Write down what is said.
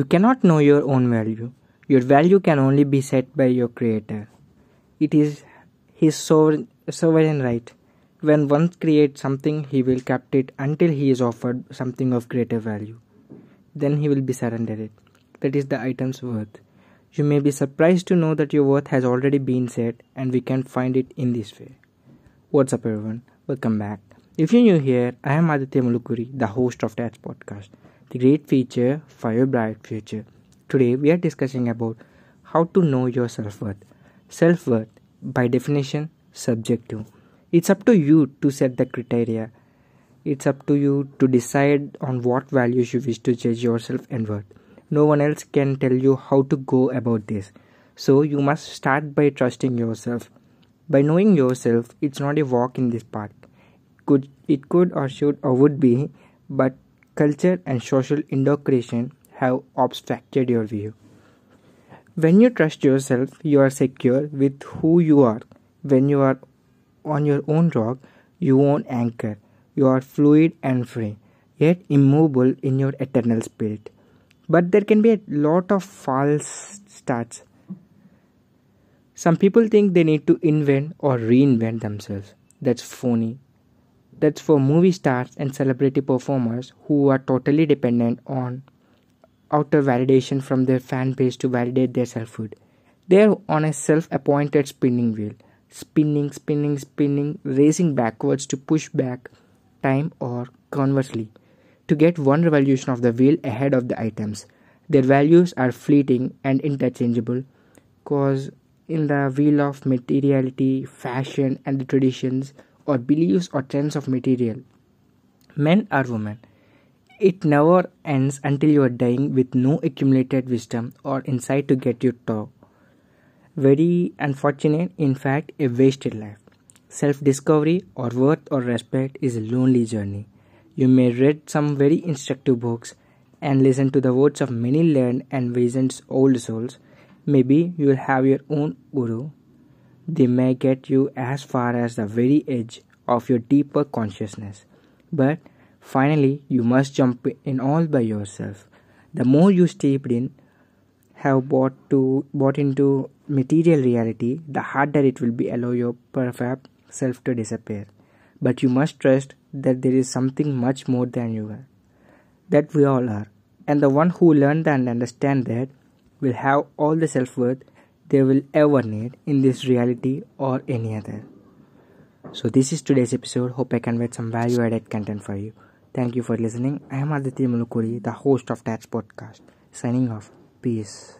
You cannot know your own value. Your value can only be set by your Creator. It is His sovereign, sovereign right. When one creates something, he will keep it until he is offered something of greater value. Then he will be surrendered it. That is the item's worth. You may be surprised to know that your worth has already been set and we can find it in this way. What's up everyone? Welcome back. If you're new here, I am Aditya Mulukuri, the host of Tats Podcast, the great feature for your bright future. Today we are discussing about how to know your self-worth. Self-worth, by definition, subjective. It's up to you to set the criteria. It's up to you to decide on what values you wish to judge yourself and worth. No one else can tell you how to go about this. So you must start by trusting yourself. By knowing yourself, it's not a walk in this park. Could it could or should or would be, but culture and social indoctrination have obstructed your view. When you trust yourself, you are secure with who you are. When you are on your own rock, you won't anchor. You are fluid and free, yet immovable in your eternal spirit. But there can be a lot of false starts. Some people think they need to invent or reinvent themselves. That's phony. That's for movie stars and celebrity performers who are totally dependent on outer validation from their fan base to validate their selfhood. They are on a self appointed spinning wheel spinning, spinning, spinning, racing backwards to push back time or conversely to get one revolution of the wheel ahead of the items. Their values are fleeting and interchangeable cause in the wheel of materiality, fashion and the traditions or beliefs or trends of material. Men or women. It never ends until you are dying with no accumulated wisdom or insight to get you through very unfortunate, in fact, a wasted life. Self discovery or worth or respect is a lonely journey. You may read some very instructive books and listen to the words of many learned and wizened old souls. Maybe you will have your own guru. They may get you as far as the very edge of your deeper consciousness. But finally, you must jump in all by yourself. The more you steeped in, have bought to bought into material reality, the harder it will be allow your perfect self to disappear. But you must trust that there is something much more than you are, that we all are. And the one who learn and understand that will have all the self worth they will ever need in this reality or any other. So this is today's episode. Hope I can conveyed some value added content for you. Thank you for listening. I am Aditya Mulukuri, the host of Tats Podcast. Signing off. Peace.